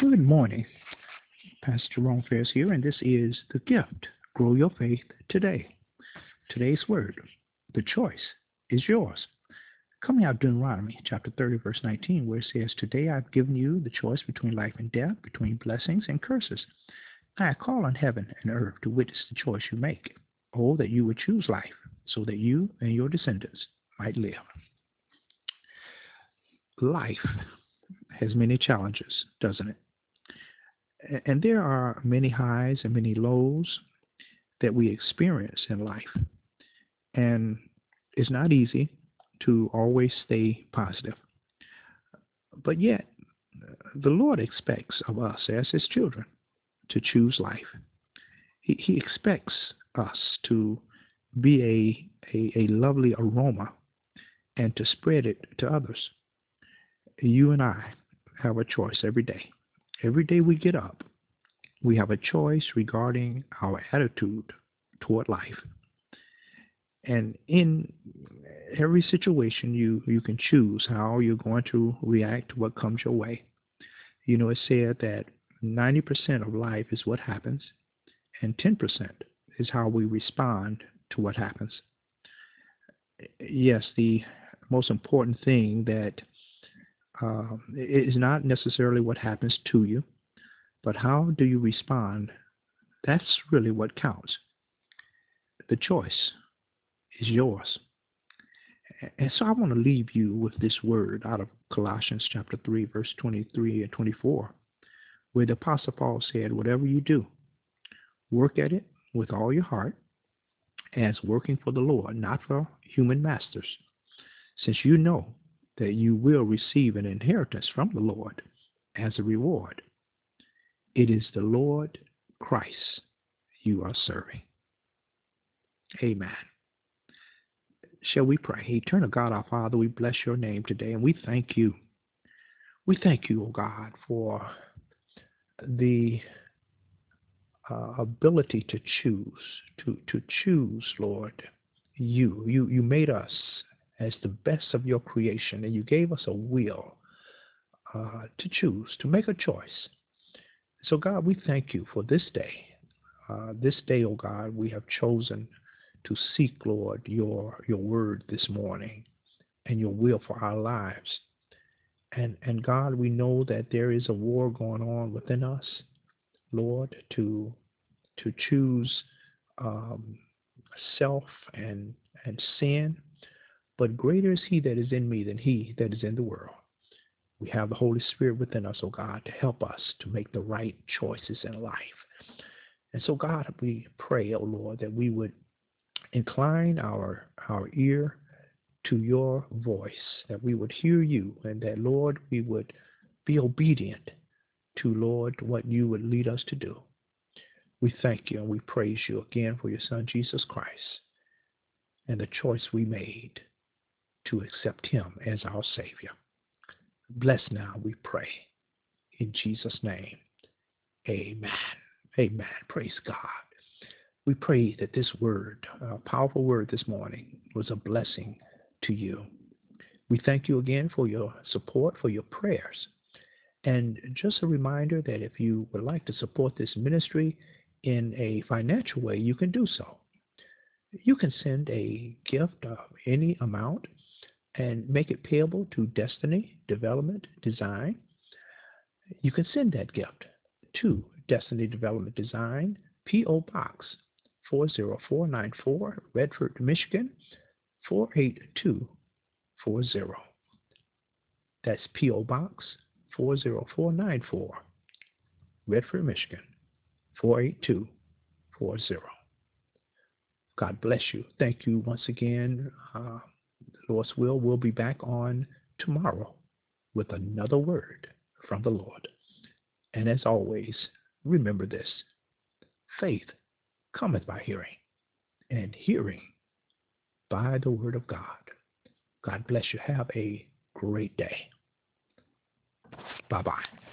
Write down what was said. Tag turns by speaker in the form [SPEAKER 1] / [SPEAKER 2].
[SPEAKER 1] Good morning. Pastor Ron Ferris here, and this is The GYFT. Grow Your Faith Today. Today's word, the choice is yours. Coming out of Deuteronomy chapter 30, verse 19, where it says, Today I've given you the choice between life and death, between blessings and curses. I call on heaven and earth to witness the choice you make. Oh, that you would choose life, so that you and your descendants might live. Life has many challenges, doesn't it? And there are many highs and many lows that we experience in life. And it's not easy to always stay positive. But yet, the Lord expects of us as his children to choose life. He, he expects us to be a, a, a lovely aroma and to spread it to others. You and I have a choice every day. Every day we get up, we have a choice regarding our attitude toward life. And in every situation, you, you can choose how you're going to react to what comes your way. You know, it's said that 90% of life is what happens, and 10% is how we respond to what happens. Yes, the most important thing that uh, is not necessarily what happens to you, but how do you respond? That's really what counts. The choice is yours. And so I want to leave you with this word out of Colossians chapter 3, verse 23 and 24, where the Apostle Paul said, Whatever you do, work at it with all your heart as working for the Lord, not for human masters, since you know that you will receive an inheritance from the Lord as a reward. It is the Lord Christ you are serving. Amen. Shall we pray? Eternal God, our Father, we bless your name today and we thank you. We thank you, O oh God, for the uh, ability to choose, to, to choose, Lord, you. You you made us as the best of your creation, and you gave us a will uh, to choose, to make a choice. So, God, we thank you for this day. Uh, this day, oh God, we have chosen to seek, Lord, your your word this morning and your will for our lives. And and God, we know that there is a war going on within us, Lord, to to choose um, self and and sin but greater is he that is in me than he that is in the world. We have the Holy Spirit within us, oh God, to help us to make the right choices in life. And so, God, we pray, oh Lord, that we would incline our, our ear to your voice, that we would hear you, and that, Lord, we would be obedient to, Lord, what you would lead us to do. We thank you and we praise you again for your Son, Jesus Christ, and the choice we made to accept him as our Savior. Bless now, we pray. In Jesus' name, amen. Amen. Praise God. We pray that this word, a powerful word this morning, was a blessing to you. We thank you again for your support, for your prayers. And just a reminder that if you would like to support this ministry in a financial way, you can do so. You can send a gift of any amount and make it payable to Destiny Development Design. You can send that gift to Destiny Development Design, P.O. Box 40494, Redford, Michigan 48240. That's P.O. Box 40494, Redford, Michigan 48240. God bless you. Thank you once again. Uh, Lord's will, we'll be back on tomorrow with another word from the Lord. And as always, remember this faith cometh by hearing, and hearing by the word of God. God bless you. Have a great day. Bye bye.